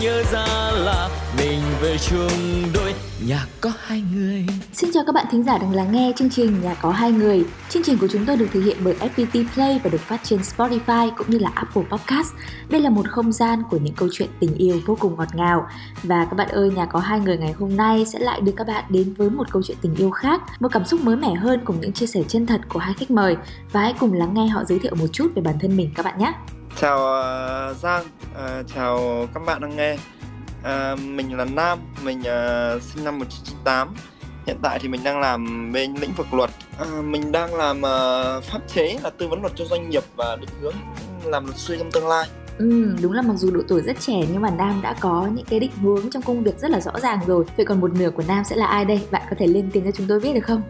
nhớ ra là mình về chung đôi nhà có hai người. Xin chào các bạn thính giả đang lắng nghe chương trình Nhà có hai người. Chương trình của chúng tôi được thực hiện bởi FPT Play và được phát trên Spotify cũng như là Apple Podcast. Đây là một không gian của những câu chuyện tình yêu vô cùng ngọt ngào. Và các bạn ơi, Nhà có hai người ngày hôm nay sẽ lại đưa các bạn đến với một câu chuyện tình yêu khác, một cảm xúc mới mẻ hơn cùng những chia sẻ chân thật của hai khách mời. Và hãy cùng lắng nghe họ giới thiệu một chút về bản thân mình các bạn nhé. Chào uh, Giang, uh, chào các bạn đang nghe. Uh, mình là Nam, mình uh, sinh năm 1998. Hiện tại thì mình đang làm bên lĩnh vực luật. Uh, mình đang làm uh, pháp chế là tư vấn luật cho doanh nghiệp và định hướng làm luật sư trong tương lai. Ừ, đúng là mặc dù độ tuổi rất trẻ nhưng mà Nam đã có những cái định hướng trong công việc rất là rõ ràng rồi. Vậy còn một nửa của Nam sẽ là ai đây? Bạn có thể lên tiếng cho chúng tôi biết được không?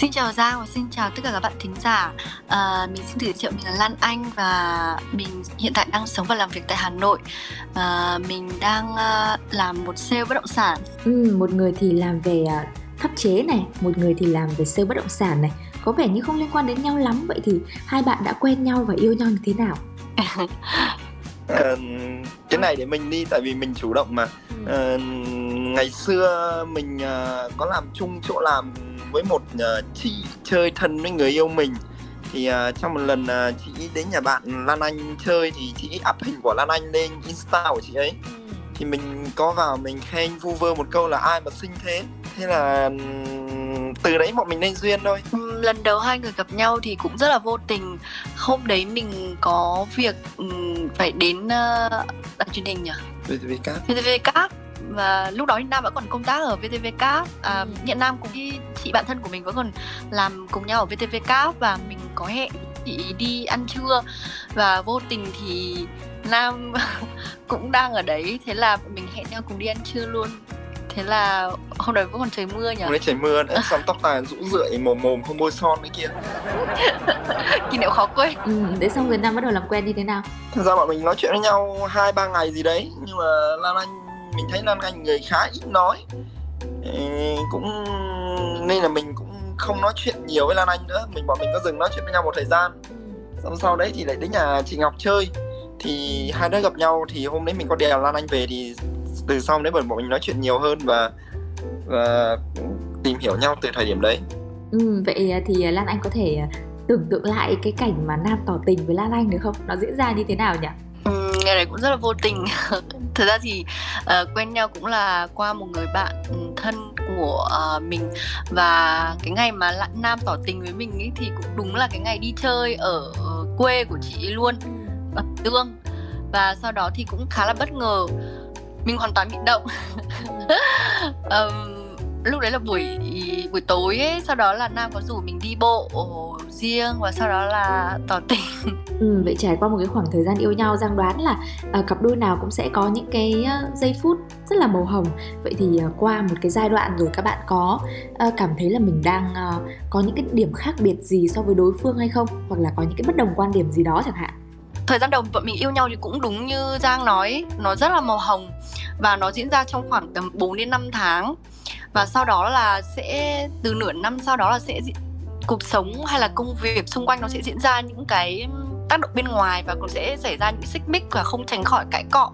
Xin chào Giang và xin chào tất cả các bạn thính giả. À, mình xin giới thiệu mình là Lan Anh và mình hiện tại đang sống và làm việc tại Hà Nội. À, mình đang uh, làm một sale bất động sản. Ừ, một người thì làm về uh, pháp chế này, một người thì làm về sale bất động sản này. Có vẻ như không liên quan đến nhau lắm. Vậy thì hai bạn đã quen nhau và yêu nhau như thế nào? uh, cái này để mình đi tại vì mình chủ động mà. Uh, ngày xưa mình uh, có làm chung chỗ làm với một uh, chị chơi thân với người yêu mình. Thì uh, trong một lần uh, chị đến nhà bạn Lan Anh chơi thì chị up hình của Lan Anh lên Insta của chị ấy. Ừ. thì mình có vào mình khen vu vơ một câu là ai mà xinh thế? Thế là từ đấy bọn mình nên duyên thôi. Ừ, lần đầu hai người gặp nhau thì cũng rất là vô tình. Hôm đấy mình có việc um, phải đến uh, đài truyền hình nhỉ? VTV Cáp. VTV Cáp và lúc đó thì Nam vẫn còn công tác ở VTV Cáp à, ừ. hiện Nam cũng đi chị bạn thân của mình vẫn còn làm cùng nhau ở VTV Cáp và mình có hẹn chị đi ăn trưa. Và vô tình thì Nam cũng đang ở đấy thế là mình hẹn nhau cùng đi ăn trưa luôn. Thế là hôm đấy vẫn còn trời mưa nhỉ? Hôm đấy trời mưa nữa xong tóc tai rũ rượi mồm mồm không bôi son đấy kia. Kỷ niệm khó quên. Ừ, đấy xong rồi nam bắt đầu làm quen như thế nào? Thật ra bọn mình nói chuyện với nhau hai ba ngày gì đấy nhưng mà lan anh mình thấy Lan Anh người khá ít nói. Cũng nên là mình cũng không nói chuyện nhiều với Lan Anh nữa. Mình bọn mình có dừng nói chuyện với nhau một thời gian. Xong sau đấy thì lại đến nhà chị Ngọc chơi. Thì hai đứa gặp nhau thì hôm đấy mình có đèo Lan Anh về thì từ sau đấy bọn mình nói chuyện nhiều hơn và và tìm hiểu nhau từ thời điểm đấy. Ừ, vậy thì Lan Anh có thể tưởng tượng lại cái cảnh mà Nam tỏ tình với Lan Anh được không? Nó diễn ra như thế nào nhỉ? Ừ, đấy cũng rất là vô tình. Thật ra thì uh, quen nhau cũng là qua một người bạn thân của uh, mình. Và cái ngày mà nam tỏ tình với mình ấy thì cũng đúng là cái ngày đi chơi ở quê của chị luôn ở tương. Và sau đó thì cũng khá là bất ngờ. Mình hoàn toàn bị động. Um, lúc đấy là buổi buổi tối ấy sau đó là nam có rủ mình đi bộ riêng và sau đó là tỏ tình. Ừ, vậy trải qua một cái khoảng thời gian yêu nhau giang đoán là uh, cặp đôi nào cũng sẽ có những cái uh, giây phút rất là màu hồng. Vậy thì uh, qua một cái giai đoạn rồi các bạn có uh, cảm thấy là mình đang uh, có những cái điểm khác biệt gì so với đối phương hay không? Hoặc là có những cái bất đồng quan điểm gì đó chẳng hạn? Thời gian đầu bọn mình yêu nhau thì cũng đúng như Giang nói nó rất là màu hồng và nó diễn ra trong khoảng tầm 4 đến 5 tháng. Và sau đó là sẽ từ nửa năm sau đó là sẽ cuộc sống hay là công việc xung quanh nó sẽ diễn ra những cái tác động bên ngoài và cũng sẽ xảy ra những xích mích và không tránh khỏi cãi cọ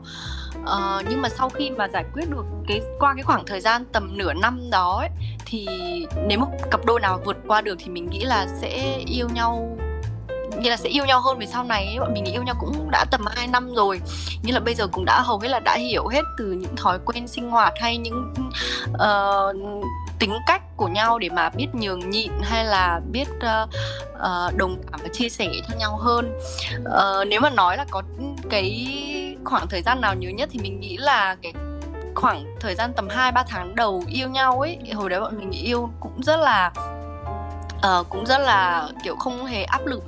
uh, nhưng mà sau khi mà giải quyết được cái qua cái khoảng thời gian tầm nửa năm đó ấy, thì nếu một cặp đôi nào vượt qua được thì mình nghĩ là sẽ yêu nhau như là sẽ yêu nhau hơn về sau này ấy. bọn mình yêu nhau cũng đã tầm 2 năm rồi như là bây giờ cũng đã hầu hết là đã hiểu hết từ những thói quen sinh hoạt hay những uh, tính cách của nhau để mà biết nhường nhịn hay là biết uh, uh, đồng cảm và chia sẻ cho nhau hơn. Uh, nếu mà nói là có cái khoảng thời gian nào nhớ nhất thì mình nghĩ là cái khoảng thời gian tầm 2 3 tháng đầu yêu nhau ấy, hồi đấy bọn mình yêu cũng rất là uh, cũng rất là kiểu không hề áp lực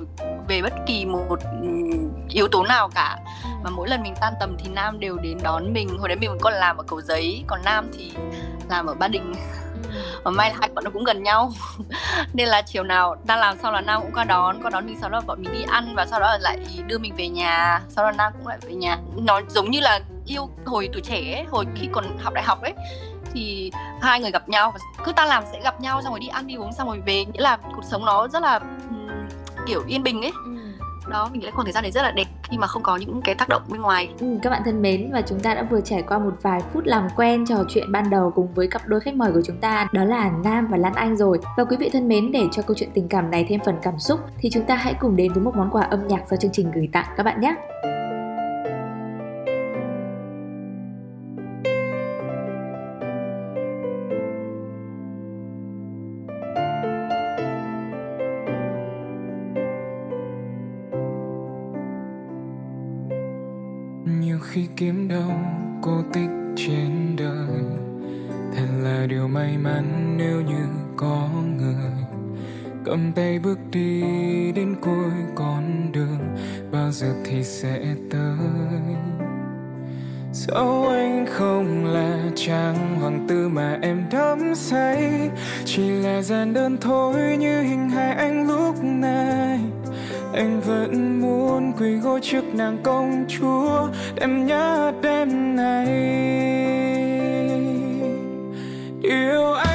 về bất kỳ một yếu tố nào cả. Và mỗi lần mình tan tầm thì nam đều đến đón mình. Hồi đấy mình còn làm ở cầu giấy còn nam thì làm ở ba đình và may là hai bọn nó cũng gần nhau. Nên là chiều nào đang làm xong là nam cũng qua đón qua đón mình sau đó bọn mình đi ăn và sau đó lại đưa mình về nhà. Sau đó nam cũng lại về nhà. Nó giống như là yêu hồi tuổi trẻ ấy, hồi khi còn học đại học ấy thì hai người gặp nhau cứ ta làm sẽ gặp nhau xong rồi đi ăn đi uống xong rồi về. Nghĩa là cuộc sống nó rất là kiểu yên bình ấy. ừ đó mình nghĩ là khoảng thời gian này rất là đẹp khi mà không có những cái tác động bên ngoài. Ừ, các bạn thân mến và chúng ta đã vừa trải qua một vài phút làm quen trò chuyện ban đầu cùng với cặp đôi khách mời của chúng ta đó là Nam và Lan Anh rồi. Và quý vị thân mến để cho câu chuyện tình cảm này thêm phần cảm xúc thì chúng ta hãy cùng đến với một món quà âm nhạc do chương trình gửi tặng các bạn nhé. Cô tích trên đời. Thật là điều may mắn nếu như có người cầm tay bước đi đến cuối con đường, bao giờ thì sẽ tới. Dẫu anh không là chàng hoàng tử mà em đắm say, chỉ là gian đơn thôi như hình hài anh lúc này anh vẫn muốn quỳ gối trước nàng công chúa đêm nhớ đêm này. Yêu anh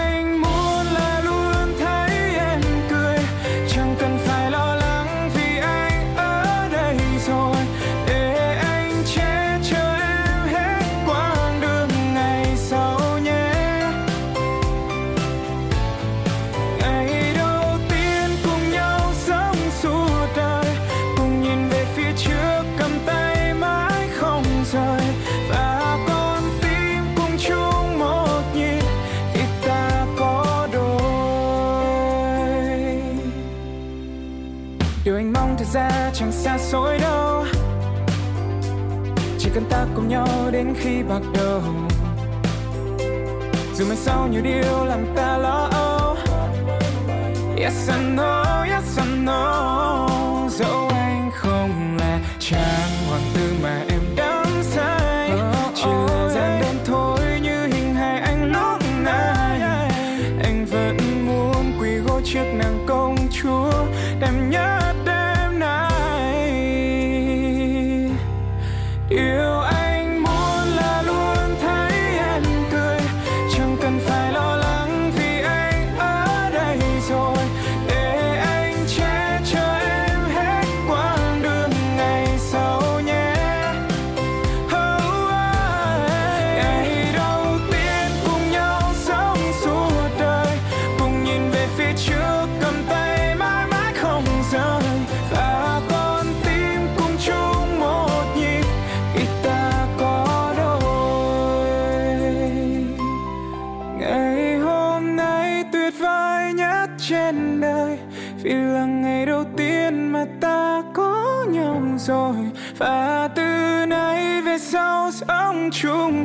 chẳng xa xôi đâu. Chỉ cần ta cùng nhau đến khi bạc đầu. Dù mai sau nhiều điều làm ta lo âu. Yes, I know, yes, I know. Dẫu anh không là chàng hoàng tử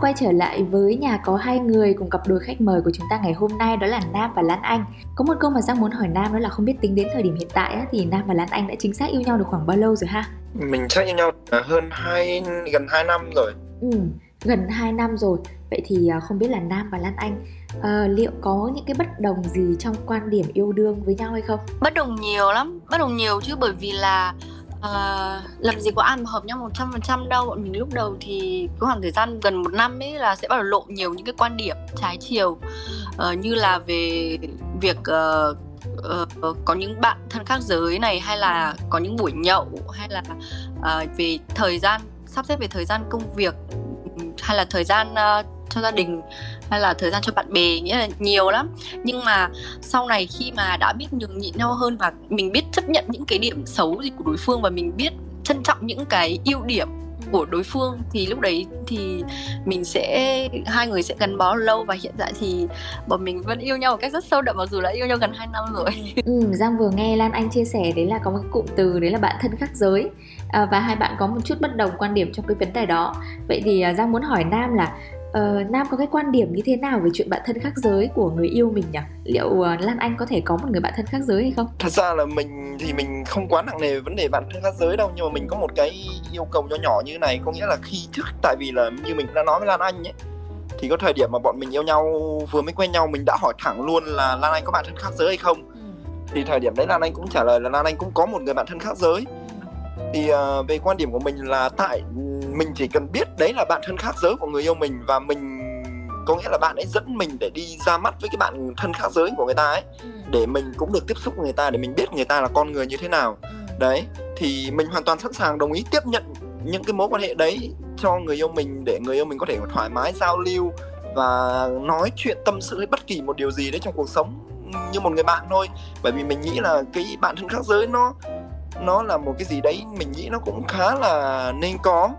quay trở lại với nhà có hai người cùng cặp đôi khách mời của chúng ta ngày hôm nay đó là Nam và Lan Anh. Có một câu mà Giang muốn hỏi Nam đó là không biết tính đến thời điểm hiện tại á, thì Nam và Lan Anh đã chính xác yêu nhau được khoảng bao lâu rồi ha? Mình chắc yêu nhau hơn hai gần 2 năm rồi. Ừ, gần 2 năm rồi. Vậy thì à, không biết là Nam và Lan Anh uh, liệu có những cái bất đồng gì trong quan điểm yêu đương với nhau hay không? Bất đồng nhiều lắm, bất đồng nhiều chứ bởi vì là à, làm gì có ăn mà hợp nhau một trăm phần trăm đâu. Bọn mình lúc đầu thì có khoảng thời gian gần một năm ấy là sẽ bắt đầu lộ nhiều những cái quan điểm trái chiều. Uh, như là về việc uh, uh, có những bạn thân khác giới này hay là có những buổi nhậu hay là uh, về thời gian sắp xếp về thời gian công việc ừ, hay là thời gian uh, cho gia đình hay là thời gian cho bạn bè nghĩa là nhiều lắm nhưng mà sau này khi mà đã biết nhường nhịn nhau hơn và mình biết chấp nhận những cái điểm xấu gì của đối phương và mình biết trân trọng những cái ưu điểm của đối phương thì lúc đấy thì mình sẽ hai người sẽ gắn bó lâu và hiện tại thì bọn mình vẫn yêu nhau một cách rất sâu đậm mặc dù đã yêu nhau gần 2 năm rồi. Ừ, Giang vừa nghe Lan Anh chia sẻ đấy là có một cái cụm từ đấy là bạn thân khác giới à, và hai bạn có một chút bất đồng quan điểm trong cái vấn đề đó. Vậy thì à, Giang muốn hỏi Nam là uh, Nam có cái quan điểm như thế nào về chuyện bạn thân khác giới của người yêu mình nhỉ? Liệu uh, Lan Anh có thể có một người bạn thân khác giới hay không? Thật ra là mình thì mình không quá nặng nề về vấn đề bạn thân khác giới đâu nhưng mà mình có một cái yêu cầu nhỏ nhỏ như này có nghĩa là khi trước tại vì là như mình đã nói với Lan Anh ấy thì có thời điểm mà bọn mình yêu nhau vừa mới quen nhau mình đã hỏi thẳng luôn là Lan Anh có bạn thân khác giới hay không ừ. thì thời điểm đấy Lan Anh cũng trả lời là Lan Anh cũng có một người bạn thân khác giới thì uh, về quan điểm của mình là tại mình chỉ cần biết đấy là bạn thân khác giới của người yêu mình và mình có nghĩa là bạn ấy dẫn mình để đi ra mắt với cái bạn thân khác giới của người ta ấy ừ. để mình cũng được tiếp xúc với người ta để mình biết người ta là con người như thế nào ừ. đấy thì mình hoàn toàn sẵn sàng đồng ý tiếp nhận những cái mối quan hệ đấy cho người yêu mình để người yêu mình có thể thoải mái giao lưu và nói chuyện tâm sự với bất kỳ một điều gì đấy trong cuộc sống như một người bạn thôi bởi vì mình nghĩ là cái bạn thân khác giới nó nó là một cái gì đấy mình nghĩ nó cũng khá là nên có.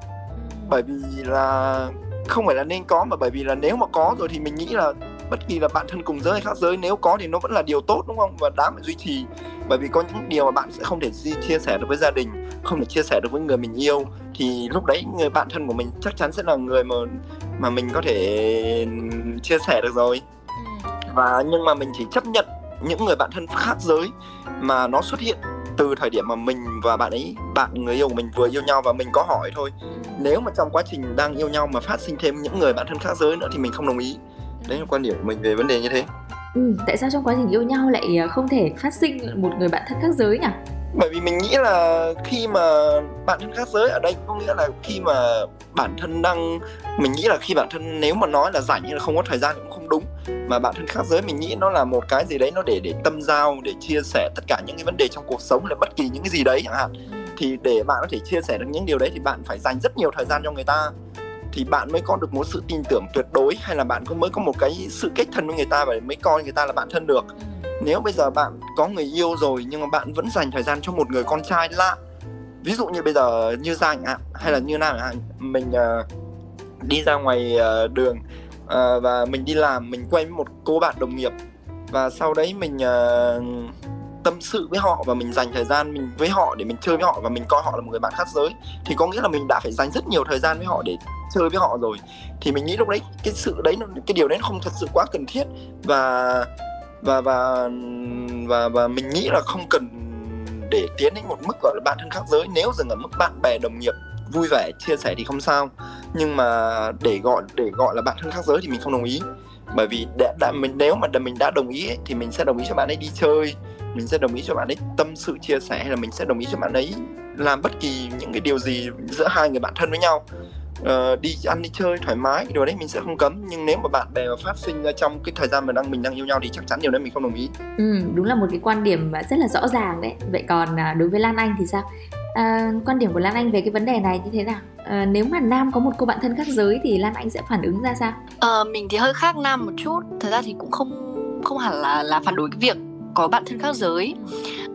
Bởi vì là không phải là nên có mà bởi vì là nếu mà có rồi thì mình nghĩ là bất kỳ là bạn thân cùng giới hay khác giới nếu có thì nó vẫn là điều tốt đúng không? Và đáng phải duy trì. Bởi vì có những điều mà bạn sẽ không thể chia sẻ được với gia đình không thể chia sẻ được với người mình yêu thì lúc đấy người bạn thân của mình chắc chắn sẽ là người mà mà mình có thể chia sẻ được rồi. Ừ. và nhưng mà mình chỉ chấp nhận những người bạn thân khác giới mà nó xuất hiện từ thời điểm mà mình và bạn ấy bạn người yêu của mình vừa yêu nhau và mình có hỏi thôi. Nếu mà trong quá trình đang yêu nhau mà phát sinh thêm những người bạn thân khác giới nữa thì mình không đồng ý. Đấy là quan điểm của mình về vấn đề như thế. Ừ, tại sao trong quá trình yêu nhau lại à, không thể phát sinh một người bạn thân khác giới nhỉ? Bởi vì mình nghĩ là khi mà bạn thân khác giới ở đây có nghĩa là khi mà bản thân đang mình nghĩ là khi bản thân nếu mà nói là rảnh hay là không có thời gian cũng không đúng. Mà bạn thân khác giới mình nghĩ nó là một cái gì đấy nó để để tâm giao để chia sẻ tất cả những cái vấn đề trong cuộc sống là bất kỳ những cái gì đấy chẳng hạn. Thì để bạn có thể chia sẻ được những điều đấy thì bạn phải dành rất nhiều thời gian cho người ta. Thì bạn mới có được một sự tin tưởng tuyệt đối hay là bạn có mới có một cái sự kết thân với người ta và mới coi người ta là bạn thân được. Nếu bây giờ bạn có người yêu rồi nhưng mà bạn vẫn dành thời gian cho một người con trai lạ ví dụ như bây giờ như giang ạ hay là như ạ mình uh, đi ra ngoài uh, đường à, và mình đi làm mình quen với một cô bạn đồng nghiệp. Và sau đấy mình à, tâm sự với họ và mình dành thời gian mình với họ để mình chơi với họ và mình coi họ là một người bạn khác giới thì có nghĩa là mình đã phải dành rất nhiều thời gian với họ để chơi với họ rồi. Thì mình nghĩ lúc đấy cái sự đấy cái điều đấy không thật sự quá cần thiết. Và và và và và mình nghĩ là không cần để tiến đến một mức gọi là bạn thân khác giới. Nếu dừng ở mức bạn bè đồng nghiệp vui vẻ chia sẻ thì không sao nhưng mà để gọi để gọi là bạn thân khác giới thì mình không đồng ý. Bởi vì đã, đã mình nếu mà mình đã đồng ý ấy, thì mình sẽ đồng ý cho bạn ấy đi chơi. Mình sẽ đồng ý cho bạn ấy tâm sự chia sẻ hay là mình sẽ đồng ý cho bạn ấy làm bất kỳ những cái điều gì giữa hai người bạn thân với nhau. Uh, đi ăn đi chơi thoải mái điều đấy mình sẽ không cấm. Nhưng nếu mà bạn bè mà phát sinh ra trong cái thời gian mà đang mình đang yêu nhau thì chắc chắn điều đấy mình không đồng ý. Ừ đúng là một cái quan điểm rất là rõ ràng đấy. Vậy còn à, đối với lan anh thì sao? À, quan điểm của lan anh về cái vấn đề này như thế nào? À, nếu mà nam có một cô bạn thân khác giới thì lan anh sẽ phản ứng ra sao? À, mình thì hơi khác nam một chút. Thật ra thì cũng không không hẳn là là phản đối cái việc có bạn thân khác giới.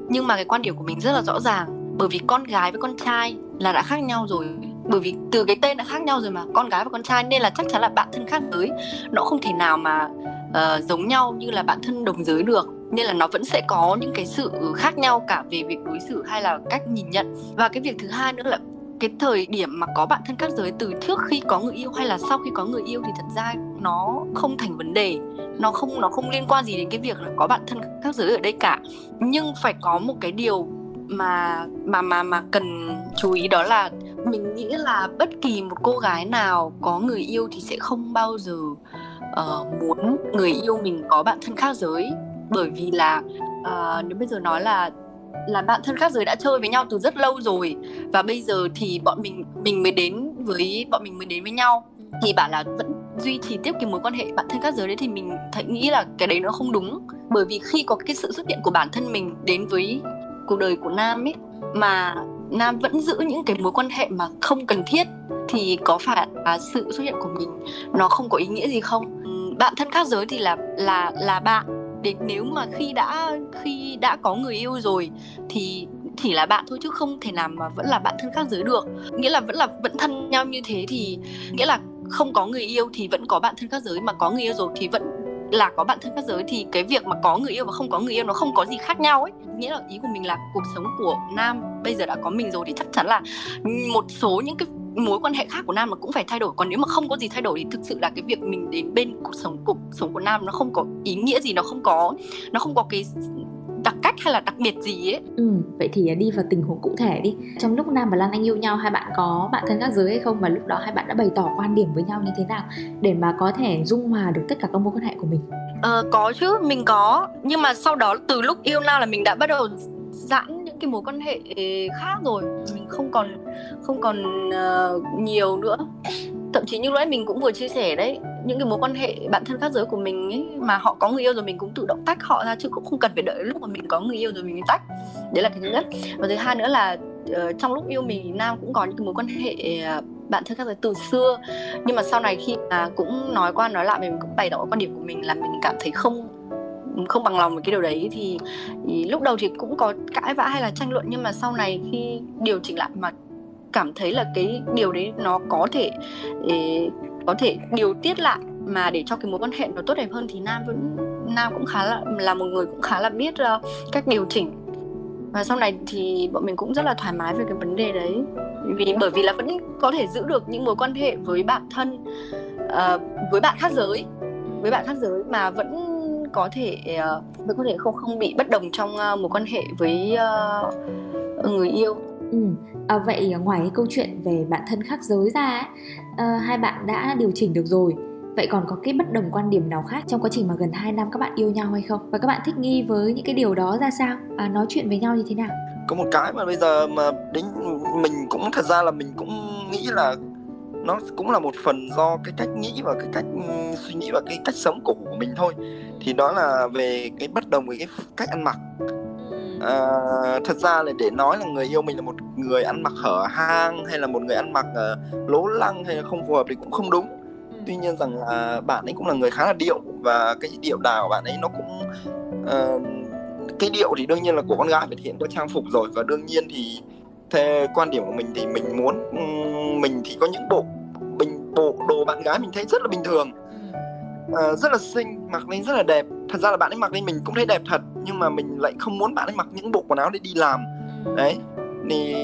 Nhưng mà cái quan điểm của mình rất là rõ ràng. Bởi vì con gái với con trai là đã khác nhau rồi. Bởi vì từ cái tên đã khác nhau rồi mà con gái và con trai nên là chắc chắn là bạn thân khác giới nó không thể nào mà uh, giống nhau như là bạn thân đồng giới được nên là nó vẫn sẽ có những cái sự khác nhau cả về việc đối xử hay là cách nhìn nhận. Và cái việc thứ hai nữa là cái thời điểm mà có bạn thân khác giới từ trước khi có người yêu hay là sau khi có người yêu thì thật ra nó không thành vấn đề. Nó không nó không liên quan gì đến cái việc là có bạn thân khác giới ở đây cả. Nhưng phải có một cái điều mà mà mà mà cần chú ý đó là mình nghĩ là bất kỳ một cô gái nào có người yêu thì sẽ không bao giờ uh, muốn người yêu mình có bạn thân khác giới bởi vì là uh, nếu bây giờ nói là là bạn thân khác giới đã chơi với nhau từ rất lâu rồi và bây giờ thì bọn mình mình mới đến với bọn mình mới đến với nhau thì bảo là vẫn duy trì tiếp cái mối quan hệ bạn thân khác giới đấy thì mình thấy nghĩ là cái đấy nó không đúng. Bởi vì khi có cái sự xuất hiện của bản thân mình đến với cuộc đời của nam ấy mà nam vẫn giữ những cái mối quan hệ mà không cần thiết thì có phải là sự xuất hiện của mình nó không có ý nghĩa gì không? Bạn thân khác giới thì là là là bạn để nếu mà khi đã khi đã có người yêu rồi thì chỉ là bạn thôi chứ không thể nào mà vẫn là bạn thân khác giới được. Nghĩa là vẫn là vẫn thân nhau như thế thì, nghĩa là không có người yêu thì vẫn có bạn thân khác giới, mà có người yêu rồi thì vẫn là có bạn thân khác giới, thì cái việc mà có người yêu và không có người yêu nó không có gì khác nhau ấy. Nghĩa là ý của mình là cuộc sống của nam bây giờ đã có mình rồi thì chắc chắn là một số những cái mối quan hệ khác của nam nó cũng phải thay đổi. Còn nếu mà không có gì thay đổi thì thực sự là cái việc mình đến bên cuộc sống cuộc sống của nam nó không có ý nghĩa gì nó không có nó không có cái đặc cách hay là đặc biệt gì ấy. Ừ vậy thì đi vào tình huống cụ thể đi. Trong lúc nam và lan anh yêu nhau hai bạn có bạn thân khác giới hay không? Và lúc đó hai bạn đã bày tỏ quan điểm với nhau như thế nào để mà có thể dung hòa được tất cả các mối quan hệ của mình? Ờ, có chứ mình có. Nhưng mà sau đó từ lúc yêu nam là mình đã bắt đầu giãn những cái mối quan hệ khác rồi mình không còn không còn uh, nhiều nữa. Thậm chí như lúc nãy mình cũng vừa chia sẻ đấy những cái mối quan hệ bạn thân khác giới của mình ấy mà họ có người yêu rồi mình cũng tự động tách họ ra chứ cũng không cần phải đợi lúc mà mình có người yêu rồi mình mới tách. Đấy là cái thứ nhất. Và thứ hai nữa là uh, trong lúc yêu mình nam cũng có những cái mối quan hệ uh, bạn thân khác giới từ xưa. Nhưng mà sau này khi mà cũng nói qua nói lại mình cũng bày tỏ quan điểm của mình là mình cảm thấy không không bằng lòng với cái điều đấy thì, thì lúc đầu thì cũng có cãi vã hay là tranh luận nhưng mà sau này khi điều chỉnh lại mà cảm thấy là cái điều đấy nó có thể để, có thể điều tiết lại mà để cho cái mối quan hệ nó tốt đẹp hơn thì nam vẫn nam cũng khá là là một người cũng khá là biết uh, cách điều chỉnh. Và sau này thì bọn mình cũng rất là thoải mái về cái vấn đề đấy. Vì bởi vì là vẫn có thể giữ được những mối quan hệ với bạn thân uh, với bạn khác giới với bạn khác giới mà vẫn có thể uh, vẫn có thể không không bị bất đồng trong uh, mối quan hệ với uh, người yêu. Ừ. à, vậy ngoài cái câu chuyện về bạn thân khác giới ra uh, hai bạn đã điều chỉnh được rồi. Vậy còn có cái bất đồng quan điểm nào khác trong quá trình mà gần 2 năm các bạn yêu nhau hay không? Và các bạn thích nghi với những cái điều đó ra sao? À, nói chuyện với nhau như thế nào? Có một cái mà bây giờ mà đến mình cũng thật ra là mình cũng nghĩ là nó cũng là một phần do cái cách nghĩ và cái cách suy nghĩ và cái cách sống của mình thôi. Thì đó là về cái bất đồng về cái cách ăn mặc. À, thật ra là để nói là người yêu mình là một người ăn mặc hở hang hay là một người ăn mặc uh, lố lăng hay là không phù hợp thì cũng không đúng. Tuy nhiên rằng là bạn ấy cũng là người khá là điệu và cái điệu đào của bạn ấy nó cũng uh, cái điệu thì đương nhiên là của con gái phải hiện qua trang phục rồi. Và đương nhiên thì theo quan điểm của mình thì mình muốn mình thì có những bộ bộ đồ bạn gái mình thấy rất là bình thường. Uh, rất là xinh mặc lên rất là đẹp. Thật ra là bạn ấy mặc lên mình cũng thấy đẹp thật nhưng mà mình lại không muốn bạn ấy mặc những bộ quần áo để đi làm. Đấy thì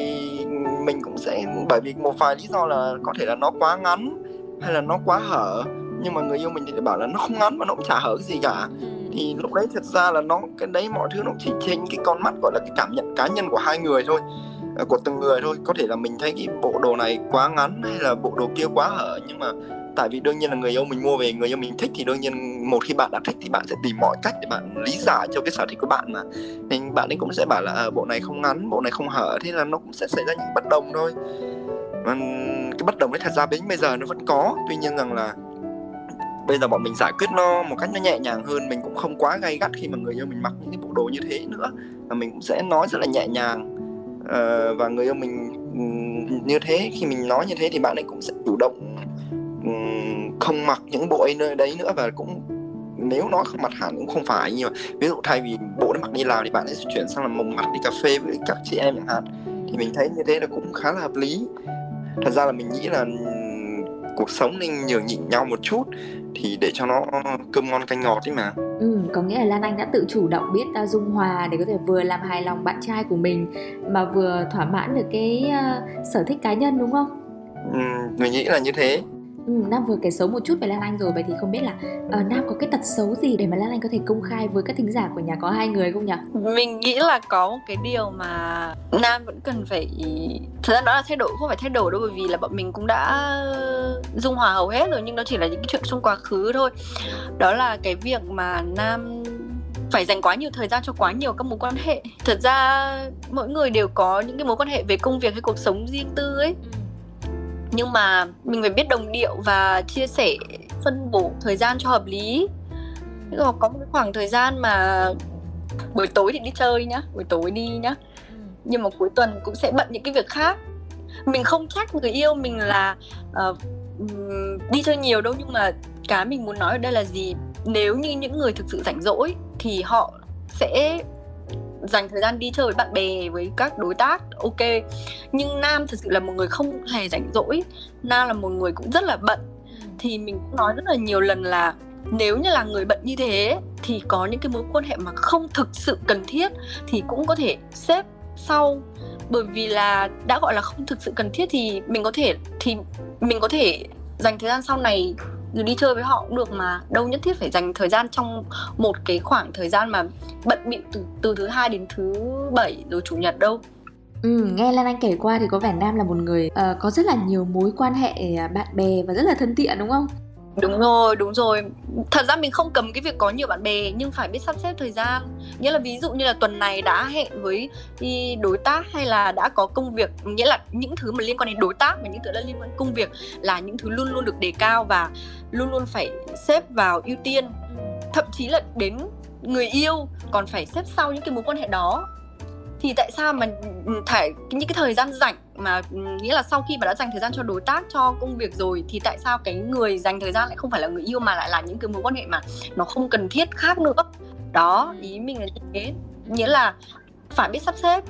mình cũng sẽ bởi vì một vài lý do là có thể là nó quá ngắn hay là nó quá hở nhưng mà người yêu mình thì bảo là nó không ngắn và nó cũng chả hở cái gì cả. Thì lúc đấy thật ra là nó cái đấy mọi thứ nó chỉ trên cái con mắt gọi là cái cảm nhận cá nhân của hai người thôi Ờ, của từng người thôi. Có thể là mình thấy cái bộ đồ này quá ngắn hay là bộ đồ kia quá hở nhưng mà tại vì đương nhiên là người yêu mình mua về người yêu mình thích thì đương nhiên một khi bạn đã thích thì bạn sẽ tìm mọi cách để bạn lý giải cho cái sở thích của bạn mà. Nên bạn ấy cũng sẽ bảo là à, bộ này không ngắn bộ này không hở thế là nó cũng sẽ xảy ra những bất đồng thôi. Mà cái bất đồng ấy thật ra đến bây giờ nó vẫn có. Tuy nhiên rằng là bây giờ bọn mình giải quyết nó một cách nó nhẹ nhàng hơn mình cũng không quá gay gắt khi mà người yêu mình mặc những cái bộ đồ như thế nữa. Mà mình cũng sẽ nói rất là nhẹ nhàng uh, và người yêu mình ừ, như thế khi mình nói như thế thì bạn ấy cũng sẽ chủ động um, không mặc những bộ ấy nơi đấy nữa và cũng nếu nói không mặc hẳn cũng không phải nhưng mà ví dụ thay vì bộ nó mặc đi làm thì bạn ấy sẽ chuyển sang là mông mặt đi cà phê với các chị em chẳng hạn. Thì mình thấy như thế là cũng khá là hợp lý. Thật ra là mình nghĩ là ừ, cuộc sống nên nhường nhịn nhau một chút thì để cho nó cơm ngon canh ngọt ấy mà. Ừ có nghĩa là lan anh đã tự chủ động biết uh, dung hòa để có thể vừa làm hài lòng bạn trai của mình mà vừa thỏa mãn được cái uh, sở thích cá nhân đúng không? Ừ mình nghĩ là như thế Ừ, Nam vừa kể xấu một chút về Lan Anh rồi Vậy thì không biết là uh, Nam có cái tật xấu gì Để mà Lan Anh có thể công khai với các thính giả của nhà có hai người không nhỉ? Mình nghĩ là có một cái điều mà Nam vẫn cần phải Thật ra đó là thay đổi không phải thay đổi đâu Bởi vì là bọn mình cũng đã dung hòa hầu hết rồi Nhưng nó chỉ là những cái chuyện trong quá khứ thôi. Đó là cái việc mà Nam phải dành quá nhiều thời gian cho quá nhiều các mối quan hệ. Thật ra mỗi người đều có những cái mối quan hệ về công việc hay cuộc sống riêng tư ấy nhưng mà mình phải biết đồng điệu và chia sẻ phân bổ thời gian cho hợp lý. Dụ có một cái khoảng thời gian mà buổi tối thì đi chơi nhá buổi tối đi nhá. Nhưng mà cuối tuần cũng sẽ bận những cái việc khác. Mình không trách người yêu mình là uh, đi chơi nhiều đâu nhưng mà cái mình muốn nói ở đây là gì? Nếu như những người thực sự rảnh rỗi thì họ sẽ dành thời gian đi chơi với bạn bè, với các đối tác, ok. Nhưng nam thực sự là một người không hề rảnh rỗi. Nam là một người cũng rất là bận. Thì mình cũng nói rất là nhiều lần là nếu như là người bận như thế thì có những cái mối quan hệ mà không thực sự cần thiết thì cũng có thể xếp sau. Bởi vì là đã gọi là không thực sự cần thiết thì mình có thể, thì mình có thể dành thời gian sau này đi chơi với họ cũng được mà đâu nhất thiết phải dành thời gian trong một cái khoảng thời gian mà bận bịu từ từ thứ hai đến thứ bảy rồi chủ nhật đâu Ừ, nghe Lan Anh kể qua thì có vẻ Nam là một người uh, có rất là nhiều mối quan hệ à, bạn bè và rất là thân thiện đúng không? Đúng rồi đúng rồi. Thật ra mình không cầm cái việc có nhiều bạn bè, nhưng phải biết sắp xếp thời gian. Nghĩa là ví dụ như là tuần này đã hẹn với đi đối tác hay là đã có công việc, nghĩa là những thứ mà liên quan đến đối tác và những thứ đã liên quan đến công việc là những thứ luôn luôn được đề cao và luôn luôn phải xếp vào ưu tiên. Thậm chí là đến người yêu còn phải xếp sau những cái mối quan hệ đó thì tại sao mà thải những cái thời gian rảnh mà nghĩa là sau khi mà đã dành thời gian cho đối tác cho công việc rồi thì tại sao cái người dành thời gian lại không phải là người yêu mà lại là những cái mối quan hệ mà nó không cần thiết khác nữa? Đó ý mình là như thế. Nghĩa là phải biết sắp xếp.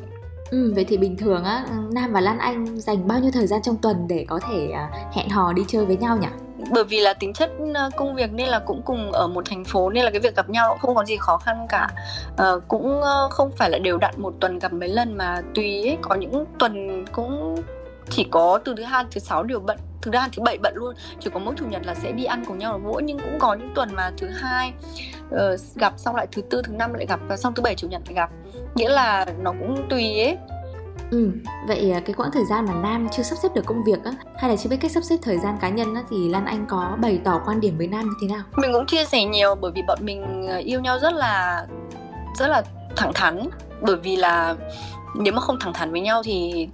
Ừ, vậy thì bình thường á Nam và Lan Anh dành bao nhiêu thời gian trong tuần để có thể uh, hẹn hò đi chơi với nhau nhỉ? Bởi vì là tính chất ờ, công việc nên là cũng cùng ở một thành phố nên là cái việc gặp nhau cũng không có gì khó khăn cả. À, cũng ờ, không phải là đều đặn một tuần gặp mấy lần mà tùy ấy, có những tuần cũng chỉ có từ thứ hai thứ sáu đều bận thứ hai thứ bảy bận luôn. Chỉ có mỗi chủ nhật là sẽ đi ăn cùng nhau ở mỗi nhưng cũng có những tuần mà thứ hai uh, gặp xong lại thứ tư thứ năm lại gặp và xong thứ bảy chủ nhật lại gặp. Nghĩa là nó cũng tùy ấy. Ừ, vậy à, cái quãng thời gian mà Nam chưa sắp xếp được công việc á, hay là chưa biết cách sắp xếp thời gian cá nhân á, thì Lan Anh có bày tỏ quan điểm với Nam như thế nào? Mình cũng chia sẻ nhiều bởi vì bọn mình à, yêu nhau rất là rất là thẳng thắn. Bởi vì là nếu mà không thẳng thắn với nhau thì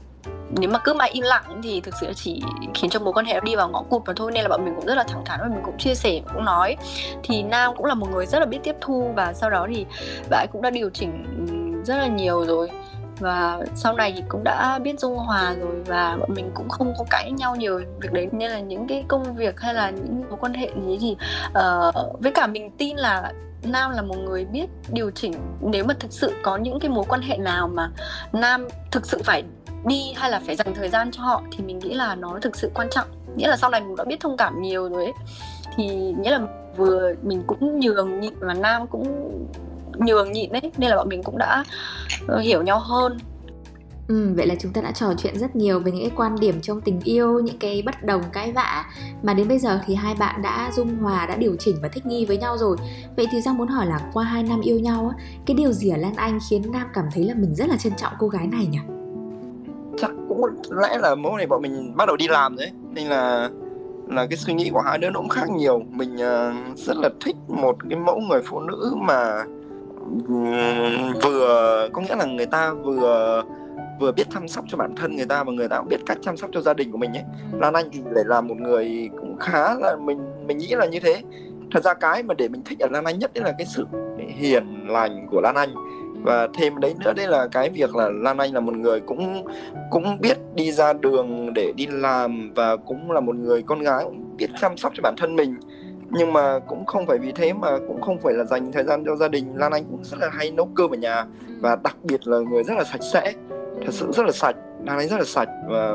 nếu mà cứ mãi im lặng thì thực sự chỉ khiến cho mối quan hệ đi vào ngõ cụt mà thôi. Nên là bọn mình cũng rất là thẳng thắn và mình cũng chia sẻ cũng nói. Thì nam cũng là một người rất là biết tiếp thu và sau đó thì bạn cũng đã điều chỉnh ừ, rất là nhiều rồi và sau này thì cũng đã biết dung hòa rồi và bọn mình cũng không có cãi nhau nhiều việc đấy. Nên là những cái công việc hay là những mối quan hệ gì thì uh, với cả mình tin là nam là một người biết điều chỉnh. Nếu mà thực sự có những cái mối quan hệ nào mà nam thực sự phải đi hay là phải dành thời gian cho họ thì mình nghĩ là nó thực sự quan trọng. Nghĩa là sau này mình đã biết thông cảm nhiều rồi ấy thì nghĩa là vừa mình cũng nhường nhịn và nam cũng nhường nhịn đấy nên là bọn mình cũng đã uh, hiểu nhau hơn Ừ, vậy là chúng ta đã trò chuyện rất nhiều về những cái quan điểm trong tình yêu, những cái bất đồng cãi vã mà đến bây giờ thì hai bạn đã dung hòa, đã điều chỉnh và thích nghi với nhau rồi. Vậy thì Giang muốn hỏi là qua hai năm yêu nhau cái điều gì ở Lan Anh khiến Nam cảm thấy là mình rất là trân trọng cô gái này nhỉ? Chắc cũng lẽ là mẫu này bọn mình bắt đầu đi làm đấy, nên là là cái suy nghĩ của hai đứa nó cũng khác nhiều. Mình uh, rất là thích một cái mẫu người phụ nữ mà vừa, có nghĩa là người ta vừa vừa biết chăm sóc cho bản thân người ta và người ta cũng biết cách chăm sóc cho gia đình của mình ấy. Lan Anh thì để làm một người cũng khá là, mình mình nghĩ là như thế. Thật ra cái mà để mình thích ở Lan Anh nhất đấy là cái sự hiền lành của Lan Anh. Và thêm đấy nữa đấy là cái việc là Lan Anh là một người cũng cũng biết đi ra đường để đi làm và cũng là một người con gái, cũng biết chăm sóc cho bản thân mình nhưng mà cũng không phải vì thế mà cũng không phải là dành thời gian cho gia đình. Lan Anh cũng rất là hay nấu cơm ở nhà và đặc biệt là người rất là sạch sẽ, thật sự rất là sạch. Lan Anh rất là sạch và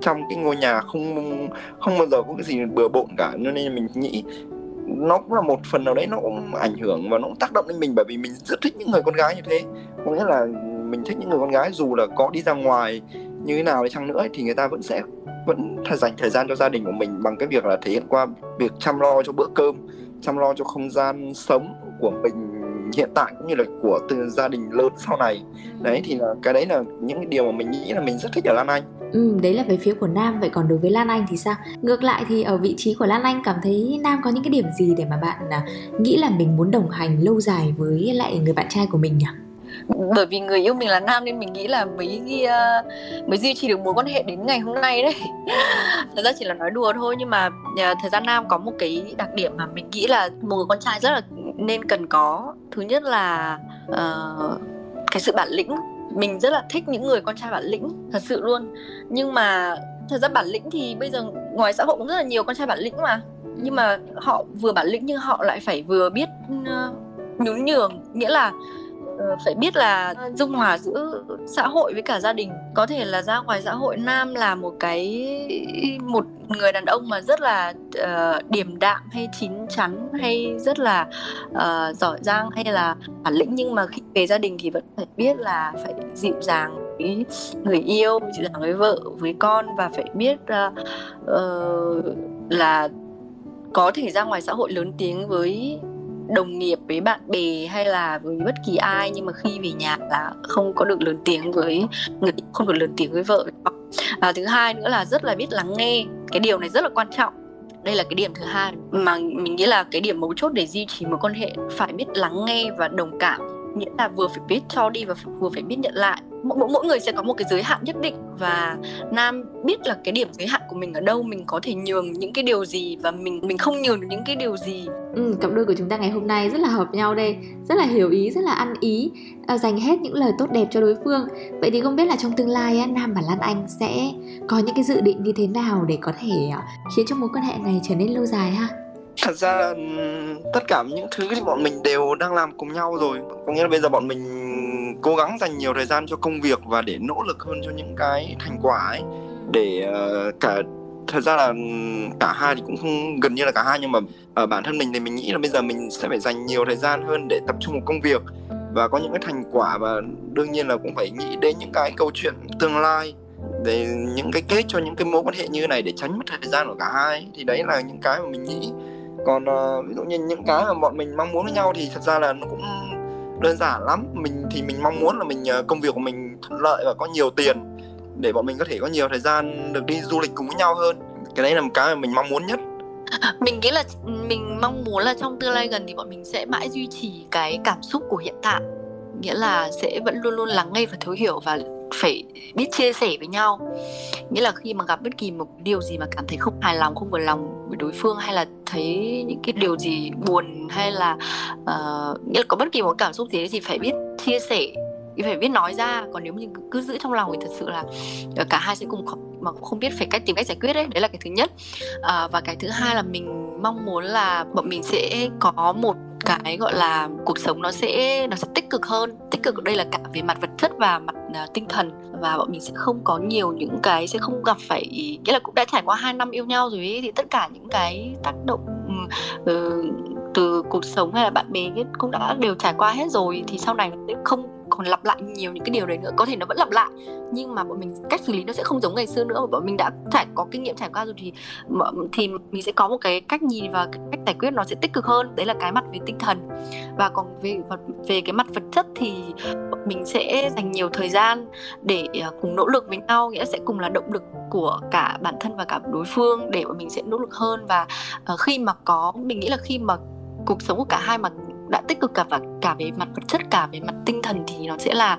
trong cái ngôi nhà không không bao giờ có cái gì bừa bộn cả nên mình nghĩ nó cũng là một phần nào đấy nó cũng ảnh hưởng và nó cũng tác động đến mình bởi vì mình rất thích những người con gái như thế. Có nghĩa là mình thích những người con gái dù là có đi ra ngoài như thế nào đi chăng nữa thì người ta vẫn sẽ vẫn dành thời gian cho gia đình của mình bằng cái việc là thể hiện qua việc chăm lo cho bữa cơm chăm lo cho không gian sống của mình hiện tại cũng như là của từ gia đình lớn sau này đấy thì là cái đấy là những cái điều mà mình nghĩ là mình rất thích ở Lan Anh Ừ, đấy là về phía của Nam vậy còn đối với Lan Anh thì sao? Ngược lại thì ở vị trí của Lan Anh cảm thấy Nam có những cái điểm gì để mà bạn à, nghĩ là mình muốn đồng hành lâu dài với lại người bạn trai của mình nhỉ? Bởi vì người yêu mình là nam nên mình nghĩ là mới uh, ờ, mới duy trì được mối quan hệ đến ngày hôm nay đấy. Thật ra chỉ là nói đùa thôi nhưng mà uh, thời gian nam có một cái đặc điểm mà mình nghĩ là một người con trai rất là nên cần có. Thứ nhất là uh, cái sự bản lĩnh. Mình rất là thích những người con trai bản lĩnh thật sự luôn. Nhưng mà thật ra bản lĩnh thì bây giờ ngoài xã hội cũng rất là nhiều con trai bản lĩnh mà. Nhưng mà họ vừa bản lĩnh nhưng họ lại phải vừa biết uh, nhún nhường. Nghĩa là Ờ, phải biết là dung hòa giữa xã hội với cả gia đình. Có thể là ra ngoài xã hội nam là một cái một người đàn ông mà rất là uh, điềm đạm hay chín chắn hay rất là uh, giỏi giang hay là bản lĩnh. Nhưng mà khi về gia đình thì vẫn phải biết là phải dịu dàng với người yêu dịu dàng với vợ với con và phải biết uh, uh, là có thể ra ngoài xã hội lớn tiếng với đồng nghiệp với bạn bè hay là với bất kỳ ai, nhưng mà khi về nhà là không có được lớn tiếng với người, không được lớn tiếng với vợ và thứ hai nữa là rất là biết lắng nghe. Cái điều này rất là quan trọng. Đây là cái điểm thứ hai. Mà mình nghĩ là cái điểm mấu chốt để duy trì một quan hệ phải biết lắng nghe và đồng cảm. Nghĩa là vừa phải biết cho đi và vừa phải biết nhận lại mỗi, mỗi người sẽ có một cái giới hạn nhất định và nam biết là cái điểm giới hạn của mình ở đâu mình có thể nhường những cái điều gì và mình mình không nhường được những cái điều gì. Ừ, cặp đôi của chúng ta ngày hôm nay rất là hợp nhau đây rất là hiểu ý rất là ăn ý à, dành hết những lời tốt đẹp cho đối phương. Vậy thì không biết là trong tương lai á, nam và lan anh sẽ có những cái dự định như thế nào để có thể uh, khiến cho mối quan hệ này trở nên lâu dài ha? Thật ra là tất cả những thứ thì bọn mình đều đang làm cùng nhau rồi. Có nghĩa là bây giờ bọn mình cố gắng dành nhiều thời gian cho công việc và để nỗ lực hơn cho những cái thành quả ấy. Để uh, cả thật ra là cả hai thì cũng không gần như là cả hai nhưng mà ở bản thân mình thì mình nghĩ là bây giờ mình sẽ phải dành nhiều thời gian hơn để tập trung vào công việc và có những cái thành quả và đương nhiên là cũng phải nghĩ đến những cái câu chuyện tương lai để những cái kết cho những cái mối quan hệ như này để tránh mất thời gian của cả hai thì đấy là những cái mà mình nghĩ. Còn uh, ví dụ như những cái mà bọn mình mong muốn với nhau thì thật ra là nó cũng đơn giản lắm. Mình thì mình mong muốn là mình ờ, công việc của mình thuận lợi và có nhiều tiền để bọn mình có thể có nhiều thời gian được đi du lịch cùng với nhau hơn. Cái đấy là một cái mà mình mong muốn nhất. Mình nghĩ là, mình mong muốn là trong tương lai gần thì bọn mình sẽ mãi duy trì cái cảm xúc của hiện tại. Nghĩa là sẽ vẫn luôn luôn lắng nghe và thấu hiểu và phải biết chia sẻ với nhau. Nghĩa là khi mà gặp bất kỳ một điều gì mà cảm thấy không hài lòng không vừa lòng với đối phương hay là thấy những cái điều gì buồn hay là uh, nghĩa là có bất kỳ một cảm xúc gì thì phải biết chia sẻ phải biết nói ra. Còn nếu mình cứ giữ trong lòng thì thật sự là ờ, cả hai sẽ cùng mà cũng không biết phải cách tìm cách giải quyết đấy. Đấy là cái thứ nhất. À, và cái thứ hai là mình mong muốn là bọn mình sẽ có một cái gọi là cuộc sống nó sẽ nó sẽ tích cực hơn. Tích cực ở đây là cả về mặt vật chất và mặt uh, tinh thần và bọn mình sẽ không có nhiều những cái sẽ không gặp phải nghĩa là cũng đã trải qua hai năm yêu nhau rồi ấy, thì tất cả những cái tác động uh, từ cuộc sống hay là bạn bè cũng đã đều trải qua hết rồi thì sau này sẽ không còn lặp lại nhiều những cái điều đấy nữa, có thể nó vẫn lặp lại. Nhưng mà bọn mình cách xử lý nó sẽ không giống ngày xưa nữa. Mà bọn mình đã trải, có kinh nghiệm trải qua rồi thì thì mình sẽ có một cái cách nhìn và cách giải quyết nó sẽ tích cực hơn. Đấy là cái mặt về tinh thần. Và còn về về cái mặt vật chất thì mình sẽ dành nhiều thời gian để à, cùng nỗ lực với nhau. Nghĩa là sẽ cùng là động lực của cả bản thân và cả đối phương để bọn mình sẽ nỗ lực hơn. Và à, khi mà có, mình nghĩ là khi mà cuộc sống của cả hai mà đã tích cực cả và cả về mặt vật chất cả về mặt tinh thần thì nó sẽ là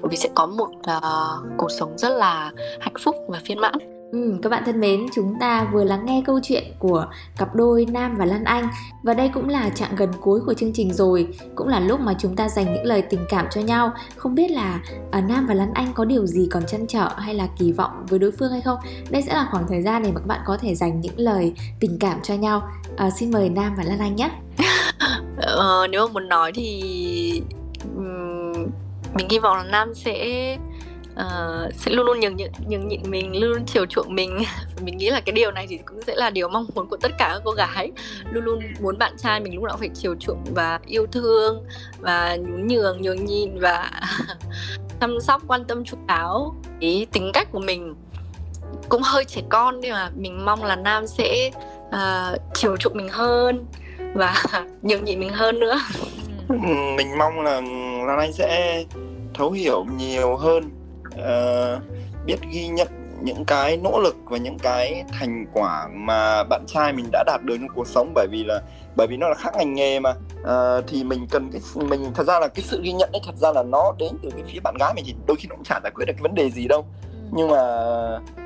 bởi vì sẽ có một uh, cuộc sống rất là hạnh phúc và phiên mãn Ừ, các bạn thân mến, chúng ta vừa lắng nghe câu chuyện của cặp đôi Nam và Lan Anh và đây cũng là trạng gần cuối của chương trình rồi, cũng là lúc mà chúng ta dành những lời tình cảm cho nhau. Không biết là uh, Nam và Lan Anh có điều gì còn chăn trở hay là kỳ vọng với đối phương hay không? Đây sẽ là khoảng thời gian để các bạn có thể dành những lời tình cảm cho nhau. Uh, xin mời Nam và Lan Anh nhé. ờ, nếu mà muốn nói thì um, mình hy vọng là Nam sẽ uh, sẽ luôn luôn nhường nhịn nhường nhịn mình luôn luôn chiều chuộng mình. Mình nghĩ là cái điều này thì cũng sẽ là điều mong muốn của tất cả các cô gái. Luôn luôn muốn bạn trai mình lúc nào phải chiều chuộng và yêu thương và nhún nhường nhường nhịn và chăm sóc quan tâm chu đáo ý tính cách của mình. Cũng hơi trẻ con nhưng mà mình mong là nam sẽ uh, chiều chuộng mình hơn và nhường nhịn mình hơn nữa. Ừ, mình mong là Lan Anh sẽ thấu hiểu nhiều hơn uh, biết ghi nhận những cái nỗ lực và những cái thành quả mà bạn trai mình đã đạt được trong cuộc sống. Bởi vì là bởi vì nó là khác ngành nghề mà. Uh, thì mình cần cái mình thật ra là cái sự ghi nhận ấy thật ra là nó đến từ cái phía bạn gái mình thì đôi khi nó cũng chả giải quyết được cái vấn đề gì đâu nhưng mà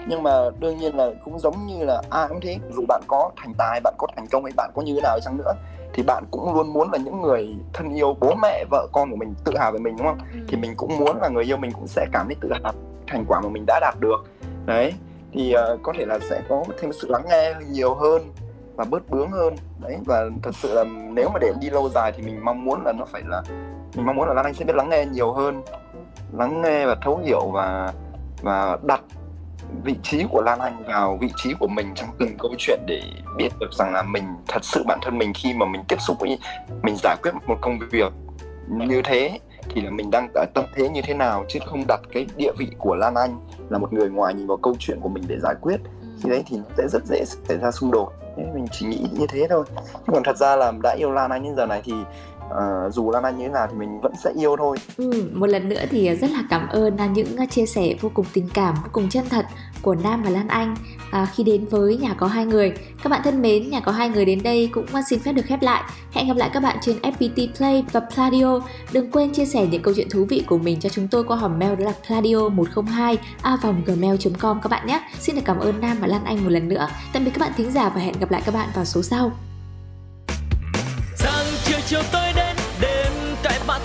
nhưng mà đương nhiên là cũng giống như là ai cũng thế. Dù bạn có thành tài bạn có thành công hay bạn có như thế nào chăng nữa thì bạn cũng luôn muốn là những người thân yêu bố mẹ vợ con của mình tự hào về mình đúng không? Ừ. thì mình cũng muốn là người yêu mình cũng sẽ cảm thấy tự hào thành quả mà mình đã đạt được. Đấy thì uh, có thể là sẽ có thêm sự lắng nghe nhiều hơn và bớt bướng hơn. Đấy và thật sự là nếu mà để đi lâu dài thì mình mong muốn là nó phải là mình mong muốn là Lan Anh sẽ biết lắng nghe nhiều hơn lắng nghe và thấu hiểu và và đặt vị trí của Lan Anh vào vị trí của mình trong từng câu chuyện để biết được rằng là mình thật sự bản thân mình khi mà mình tiếp xúc với mình giải quyết một công việc như thế thì là mình đang ở tâm thế như thế nào chứ không đặt cái địa vị của Lan Anh là một người ngoài nhìn vào câu chuyện của mình để giải quyết. Thì đấy thì sẽ rất dễ xảy ra xung đột. Nên mình chỉ nghĩ như thế thôi. Chứ còn thật ra là đã yêu Lan Anh đến giờ này thì uh, dù Lan Anh như thế nào thì mình vẫn sẽ yêu thôi. Ừ, một lần nữa thì rất là cảm ơn những chia sẻ vô cùng tình cảm, vô cùng chân thật của Nam và Lan Anh à, khi đến với nhà có hai người. Các bạn thân mến, nhà có hai người đến đây cũng xin phép được khép lại. Hẹn gặp lại các bạn trên FPT Play và Pladio. Đừng quên chia sẻ những câu chuyện thú vị của mình cho chúng tôi qua hòm mail đó là pladio 102 a gmail.com các bạn nhé. Xin được cảm ơn Nam và Lan Anh một lần nữa. Tạm biệt các bạn thính giả và hẹn gặp lại các bạn vào số sau. Sáng chiều chiều tối